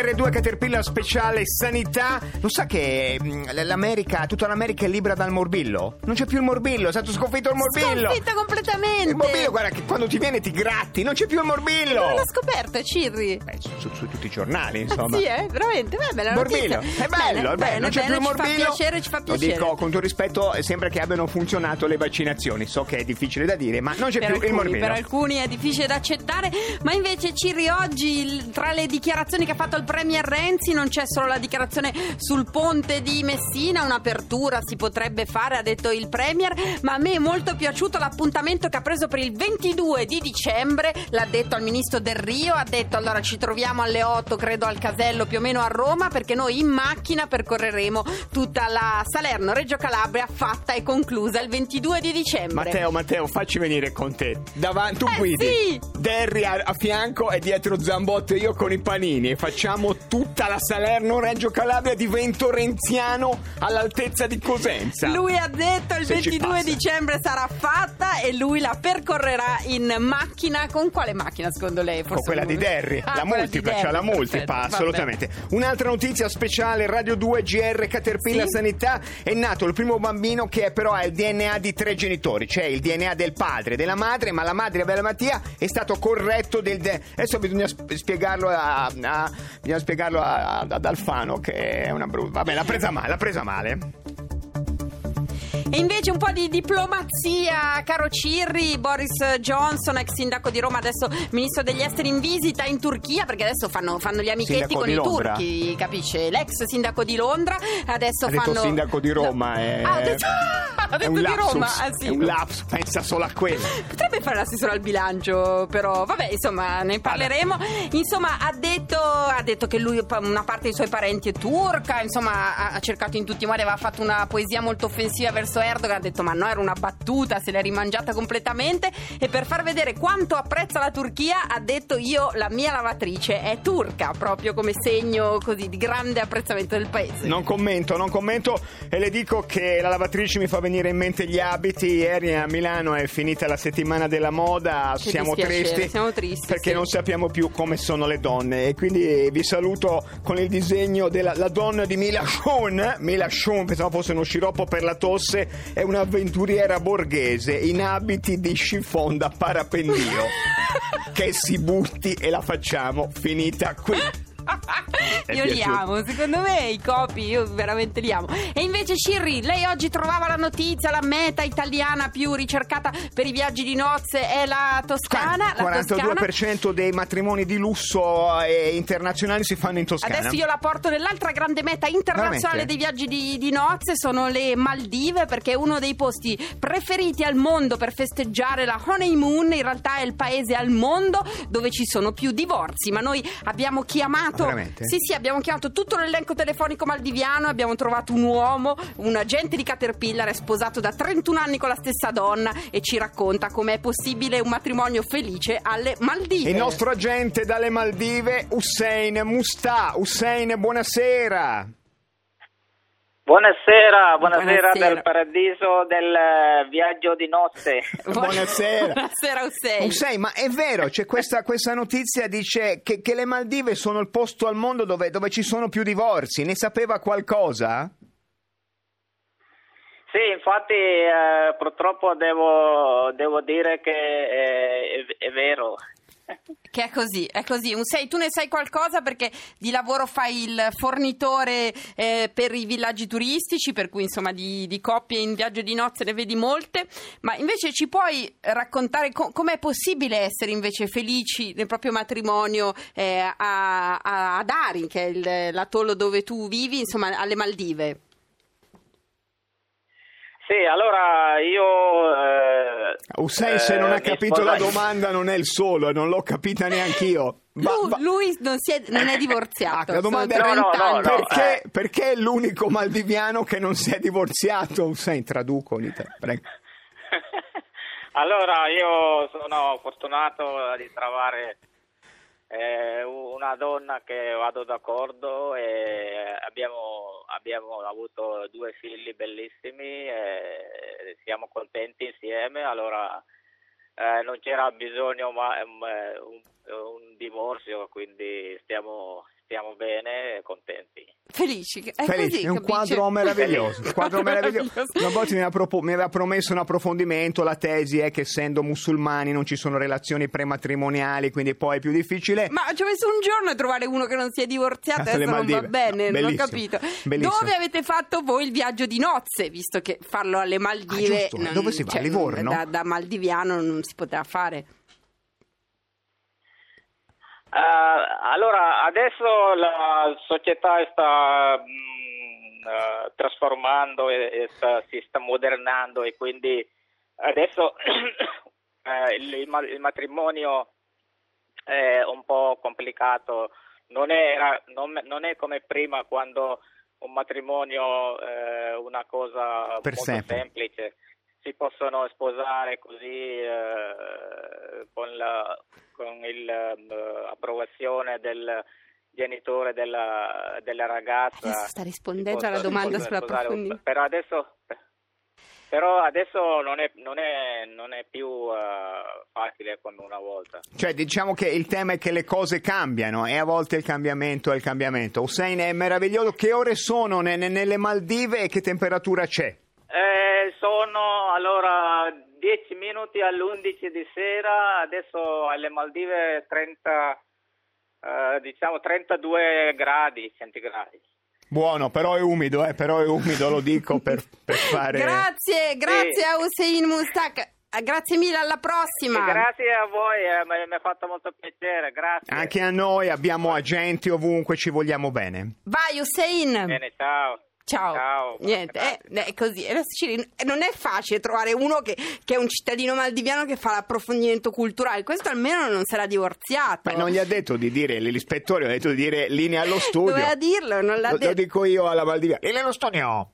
GR2 Caterpillar speciale sanità. Lo sa che mh, l'America, tutta l'America è libera dal morbillo? Non c'è più il morbillo, è stato sconfitto il morbillo. Sconfitta completamente. Il morbillo, guarda che quando ti viene ti gratti, non c'è più il morbillo. Non l'ho scoperto, Cirri. Beh, su, su- su tutti i giornali, insomma. Sì, eh, veramente, beh, bella Morbillo, notizia. è bello, bene, è bello, non c'è bene, più il morbillo. Ci fa piacere, ci fa Lo piacere. dico con tutto rispetto, eh, sembra che abbiano funzionato le vaccinazioni. So che è difficile da dire, ma non c'è per più alcuni, il morbillo. per alcuni è difficile da accettare, ma invece Cirri oggi tra le dichiarazioni che ha fatto il Premier Renzi non c'è solo la dichiarazione sul ponte di Messina, un'apertura si potrebbe fare, ha detto il Premier, ma a me è molto piaciuto l'appuntamento che ha preso per il 22 di dicembre, l'ha detto al ministro Del Rio, ha detto allora ci troviamo alle 8 credo al casello più o meno a Roma perché noi in macchina percorreremo tutta la Salerno-Reggio Calabria fatta e conclusa il 22 di dicembre. Matteo, Matteo, facci venire con te. Davanti, tu Eh, guidi. sì. Derry a, a fianco e dietro Zambotto e io con i panini. E facciamo tutta la Salerno-Reggio Calabria di vento renziano all'altezza di Cosenza. Lui ha detto il Se ci 22 passa. dicembre sarà fatta e lui la percorrerà in macchina. Con quale macchina secondo lei? Forse Con quella di Derry, Ah, la multipla, cioè la multipla, perfetto, assolutamente. Un'altra notizia speciale, Radio 2 GR Caterpillar Sì. Sanità, è nato il primo bambino che però ha il DNA di tre genitori, cioè il DNA del padre, della madre, ma la madre Bella Mattia è stato corretto del... de- Adesso bisogna sp- spiegarlo a, a- bisogna spiegarlo a- ad Alfano che è una brutta... Vabbè, l'ha presa male, l'ha presa male. E invece un po' di diplomazia, caro Cirri, Boris Johnson, ex sindaco di Roma, adesso ministro degli esteri in visita in Turchia, perché adesso fanno, fanno gli amichetti Sindaco con i Londra. turchi, capisce? L'ex sindaco di Londra, adesso Ha fanno... sindaco di Roma, No. è- Ah, ha detto, ha È detto un di lapsus, Roma, ah, sì. è un lapsus, pensa solo a quello. Potrebbe fare l'assessore al bilancio, però vabbè, insomma, ne parleremo. Insomma, ha detto, ha detto che lui, una parte dei suoi parenti è turca, insomma, ha, ha cercato in tutti i modi, aveva fatto una poesia molto offensiva verso Erdogan, ha detto ma no, era una battuta, se l'è rimangiata completamente e per far vedere quanto apprezza la Turchia ha detto io la mia lavatrice è turca, proprio come segno così di grande apprezzamento del paese. Non commento, non commento e le dico che la lavatrice mi fa venire in mente gli abiti. Ieri a Milano è finita la settimana della moda, siamo tristi. siamo tristi, perché sì. non sappiamo più come sono le donne e quindi vi saluto con il disegno della la donna di Mila Shun. Mila Shun, pensavo fosse uno sciroppo per la tosse, è un'avventuriera borghese in abiti di chiffon da parapendio che si butti e la facciamo finita qui. Io li amo, secondo me i copi io veramente li amo. E invece Shirri, lei oggi trovava la notizia, la meta italiana più ricercata per i viaggi di nozze è la Toscana. Il La Toscana. 42% dei matrimoni di lusso eh, internazionali si fanno in Toscana. Adesso io la porto nell'altra grande meta internazionale Veramente? dei viaggi di, di nozze, sono le Maldive, perché è uno dei posti preferiti al mondo per festeggiare la honeymoon. In realtà è il paese al mondo dove ci sono più divorzi. Ma noi abbiamo chiamato. Ma veramente? Sì, sì, abbiamo chiamato tutto l'elenco telefonico maldiviano. Abbiamo trovato un uomo, un agente di Caterpillar, è sposato da 31 anni con la stessa donna e ci racconta com'è possibile un matrimonio felice alle Maldive. Il nostro agente dalle Maldive, Hussein Musta. Hussein, buonasera. Buonasera, buonasera, Buonasera. del paradiso del eh, viaggio di nozze. Buonasera. Buonasera Hussein. Hussein, ma è vero, c'è questa, questa notizia dice che, che le Maldive sono il posto al mondo dove, dove ci sono più divorzi. Ne sapeva qualcosa? Sì, infatti eh, purtroppo devo, devo dire che eh, è, è vero. Che è così, è così. Sei, tu ne sai qualcosa perché di lavoro fai il fornitore eh, per i villaggi turistici, per cui insomma di, di coppie in viaggio di nozze ne vedi molte, ma invece ci puoi raccontare co- com'è possibile essere invece felici nel proprio matrimonio eh, a, a, ad Ari, che è l'atollo dove tu vivi, insomma alle Maldive? Sì, allora io... eh, Hussein, se non eh, ha mi capito la domanda, non è il solo, non l'ho capita neanch'io. Va- Lui, va- lui non, si è, non è divorziato. Ah, la domanda era 30 No, no, no, perché, eh. perché è l'unico maldiviano che non si è divorziato? Hussein, traduco l'italiano. Prego. allora io sono fortunato di trovare eh, una donna che vado d'accordo e abbiamo, abbiamo avuto due figli bellissimi e siamo contenti insieme, allora eh, non c'era bisogno ma, um, un, un divorzio, quindi stiamo, stiamo bene e contenti. Felici, è Felici, così, è un quadro meraviglioso. un quadro meraviglioso. Una volta mi aveva, propo- mi aveva promesso un approfondimento. La tesi è che essendo musulmani non ci sono relazioni prematrimoniali, quindi poi è più difficile. Ma ci ho messo un giorno a trovare uno che non si è divorziato, le adesso non va bene, No, non ho capito. bellissimo. Dove avete fatto voi il viaggio di nozze, visto che farlo alle Maldive... Ah, giusto, dove si va? A Livorno? Da, da maldiviano non si poteva fare. Eh, allora, adesso la società sta mm, eh, trasformando e, e sta- si sta modernando e quindi adesso eh, il, il matrimonio è un po' complicato, non, era- non- non è come prima quando un matrimonio è una cosa Per molto sempre. semplice, si possono sposare così eh, con la con l'approvazione del genitore della, della ragazza. Adesso sta rispondendo alla domanda sposare. sull'approfondimento. Però adesso, però adesso non, è, non, è, non è più eh, facile come una volta. Cioè, diciamo che il tema è che le cose cambiano e a volte il cambiamento è il cambiamento. Hussein è meraviglioso. Che ore sono ne- ne- nelle Maldive e che temperatura c'è? Eh, sono allora 10 minuti all'11 di sera, adesso alle Maldive 30, eh, diciamo 32 gradi centigradi. Buono, però è umido, eh, però è umido, lo dico per, per fare... Grazie, grazie a Hussein Mustak. Grazie mille, alla prossima. Grazie a voi, eh, mi mi ha fatto molto piacere, grazie. Anche a noi abbiamo agenti ovunque, ci vogliamo bene. Vai Hussein. Bene, ciao. Ciao. Ciao, Niente, eh, è così. Adesso ci- Non è facile trovare uno che, che è un cittadino maldiviano che fa l'approfondimento culturale. Questo almeno non sarà divorziato. Ma non gli ha detto di dire, l'ispettore ha detto di dire linea allo studio. Doveva dirlo, non l'ha Lo, lo detto. dico io alla Valdivia. Linea allo studio.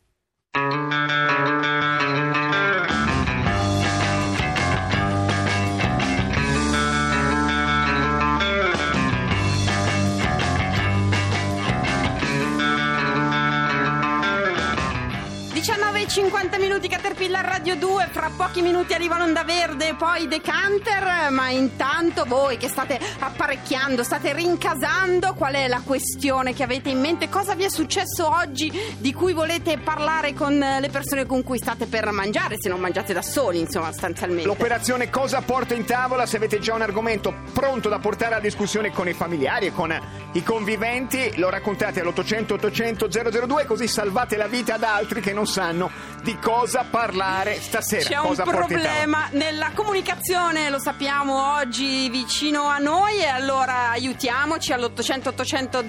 E 50 minuti Caterpillar Radio 2, fra pochi minuti arriva l'onda verde, poi Decanter, ma intanto voi che state apparecchiando, state rincasando, qual è la questione che avete in mente? Cosa vi è successo oggi di cui volete parlare con le persone con cui state per mangiare, se non mangiate da soli, insomma, sostanzialmente. L'operazione Cosa porta in tavola? Se avete già un argomento pronto da portare a discussione con i familiari e con i conviventi, lo raccontate all'800 800 002 così salvate la vita ad altri che non sanno di cosa parlare stasera. C'è un problema nella comunicazione, lo sappiamo oggi vicino a noi e allora aiutiamoci all'800 800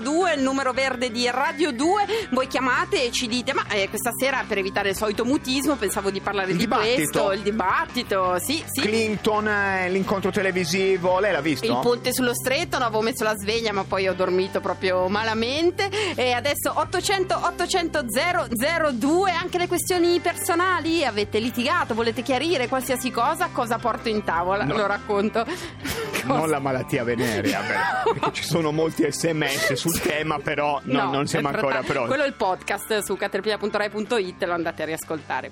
002, il numero verde di Radio 2. Voi chiamate e ci dite, ma eh, questa sera per evitare il solito mutismo pensavo di parlare Il di dibattito. questo, il dibattito, sì, sì. Clinton, eh, l'incontro televisivo, lei l'ha visto? Il ponte sullo stretto, non avevo messo la sveglia ma poi ho dormito proprio malamente e adesso 800 800 002 anche le questioni personali avete litigato, volete chiarire qualsiasi cosa, cosa porto in tavola, No. lo racconto. Non la malattia venerea, beh, perché ci sono molti sms sul tema, però no- No, non siamo ancora pronti. Quello è il podcast su caterpillar.rai.it, lo andate a riascoltare.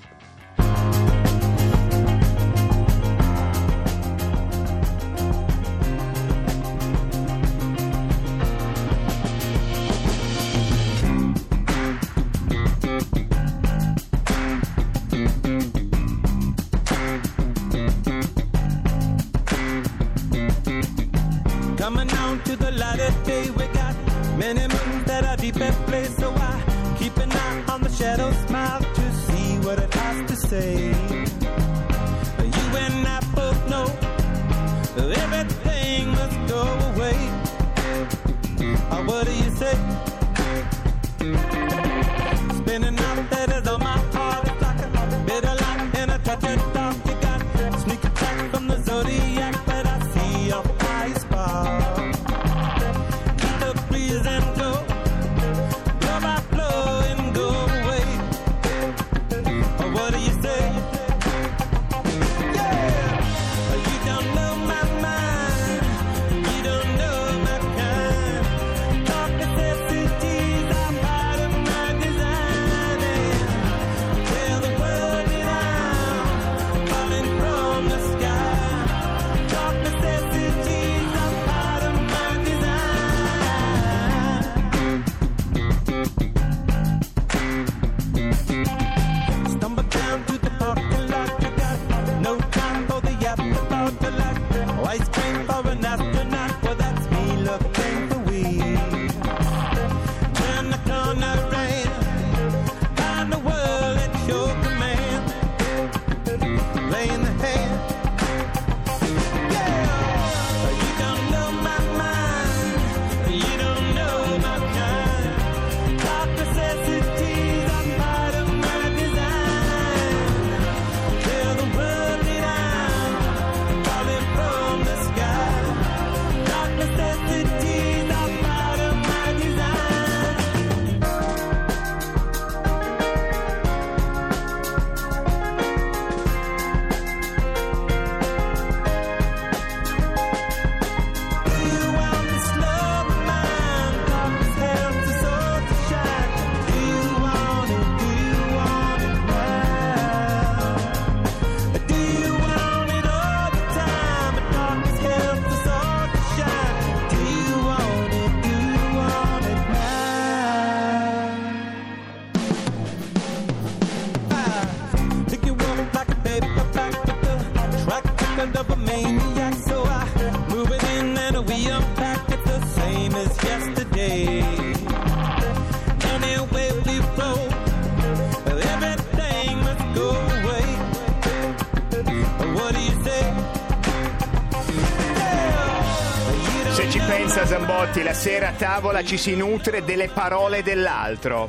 Zambotti, la sera a tavola ci si nutre delle parole dell'altro.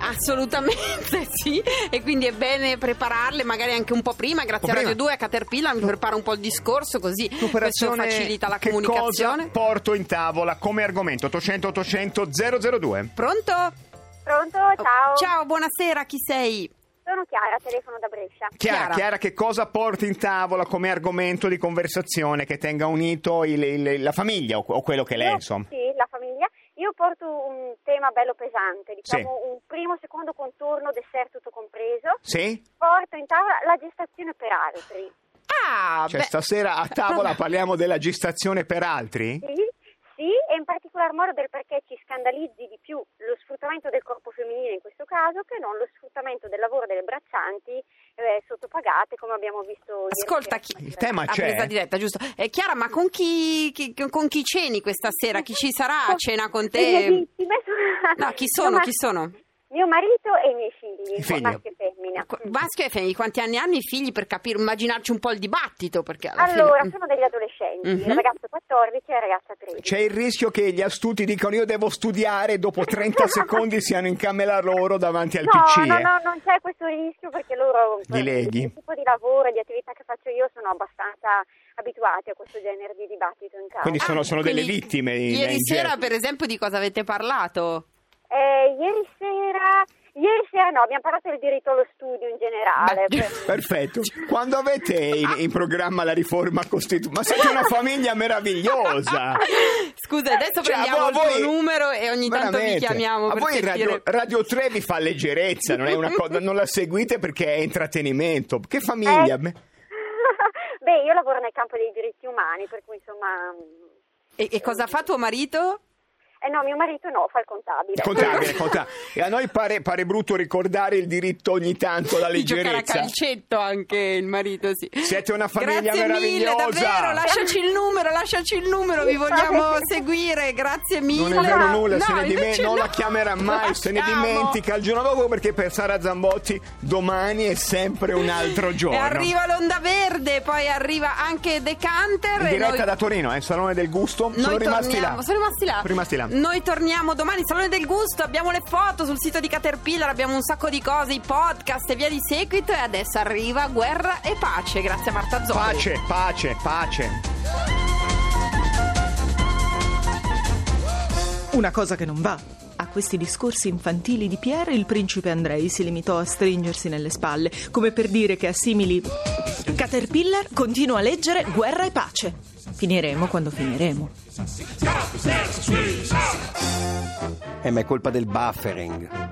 Assolutamente sì, e quindi è bene prepararle magari anche un po' prima, grazie po' a Radio prima. 2 a Caterpillar mi preparo un po' il discorso così questo facilita la che comunicazione. cosa porto in tavola come argomento 800 800 002. Pronto? Pronto? Ciao. Ciao, buonasera, chi sei? Sono Chiara, telefono da Brescia. Chiara, Chiara. Chiara, che cosa porti in tavola come argomento di conversazione che tenga unito il- il- la famiglia o, o quello che lei, insomma? Sì, la famiglia. Io porto un tema bello pesante, diciamo un primo, secondo contorno, dessert tutto compreso. Sì? Porto in tavola la gestazione per altri. Ah, Cioè, beh, stasera a tavola parliamo della gestazione per altri? Sì, sì, particolar modo del perché ci scandalizzi di più lo sfruttamento del corpo femminile in questo caso che non lo sfruttamento del lavoro delle braccianti eh, sottopagate come abbiamo visto ieri Ascolta, sera. chi- Il tema a c'è. presa diretta, giusto? Eh, Chiara, ma con chi, chi- con chi ceni questa sera? Chi ci sarà a cena con te? No, chi sono? Mio ma- Chi sono? Mio marito e i miei figli, I figli. maschio e femmina. Qu- Maschio e femmina, quanti anni hanno i figli per capire, immaginarci un po' il dibattito? Perché alla Allora, fine... sono degli adolescenti, Mhm. il ragazzo 14 e la ragazza 13. C'è il rischio che gli astuti dicano io devo studiare e dopo 30 secondi siano in camera loro davanti al No, PC. no, eh. no, non c'è questo rischio perché loro Di leghi. il tipo di lavoro e di attività che faccio io sono abbastanza abituati a questo genere di dibattito in casa. Quindi sono, Ah, sono delle quindi vittime. in- Ieri in sera, per esempio, di cosa avete parlato? Eh, ieri sera ieri sera no, abbiamo parlato del diritto allo studio in generale. Beh, Per- Perfetto. Quando avete in, in programma la riforma costituzionale? Ma siete una famiglia meravigliosa. Scusa, adesso Cioè, prendiamo a il voi- tuo numero e ogni tanto vi chiamiamo A per voi Radio, sentire... Radio 3 vi fa leggerezza, non, è una cosa, non la seguite perché è intrattenimento. Che famiglia? Eh, Beh, io lavoro nel campo dei diritti umani, per cui insomma... E, e cosa fa tuo marito? Eh no, mio marito no, fa il contabile. Contabile, contabile. E a noi pare, pare brutto ricordare il diritto ogni tanto alla Di giocare a leggerezza. calcetto anche il marito, sì. Siete una famiglia Grazie meravigliosa. mille, davvero, lasciaci il numero, lasciaci il numero, vi vogliamo seguire, grazie mille. Non è vero nulla, No, se ne dime- invece non no. la chiamerà mai, se ne dimentica il giorno dopo perché per Sara Zambotti domani è sempre un altro giorno. E arriva l'onda verde, poi arriva anche Decanter. In e diretta noi- da Torino, eh, Salone del Gusto. sono Noi rimasti torniamo, là. sono rimasti là. Sono rimasti là. Noi torniamo domani, Salone del Gusto, abbiamo le foto sul sito di Caterpillar, abbiamo un sacco di cose, i podcast e via di seguito e adesso arriva Guerra e Pace, grazie a Marta Zoppo. Pace, pace, pace. Una cosa che non va. A questi discorsi infantili di Pierre il principe Andrei si limitò a stringersi nelle spalle, come per dire che a simili Caterpillar continua a leggere Guerra e pace. Finiremo quando finiremo. Eh, ma è colpa del buffering.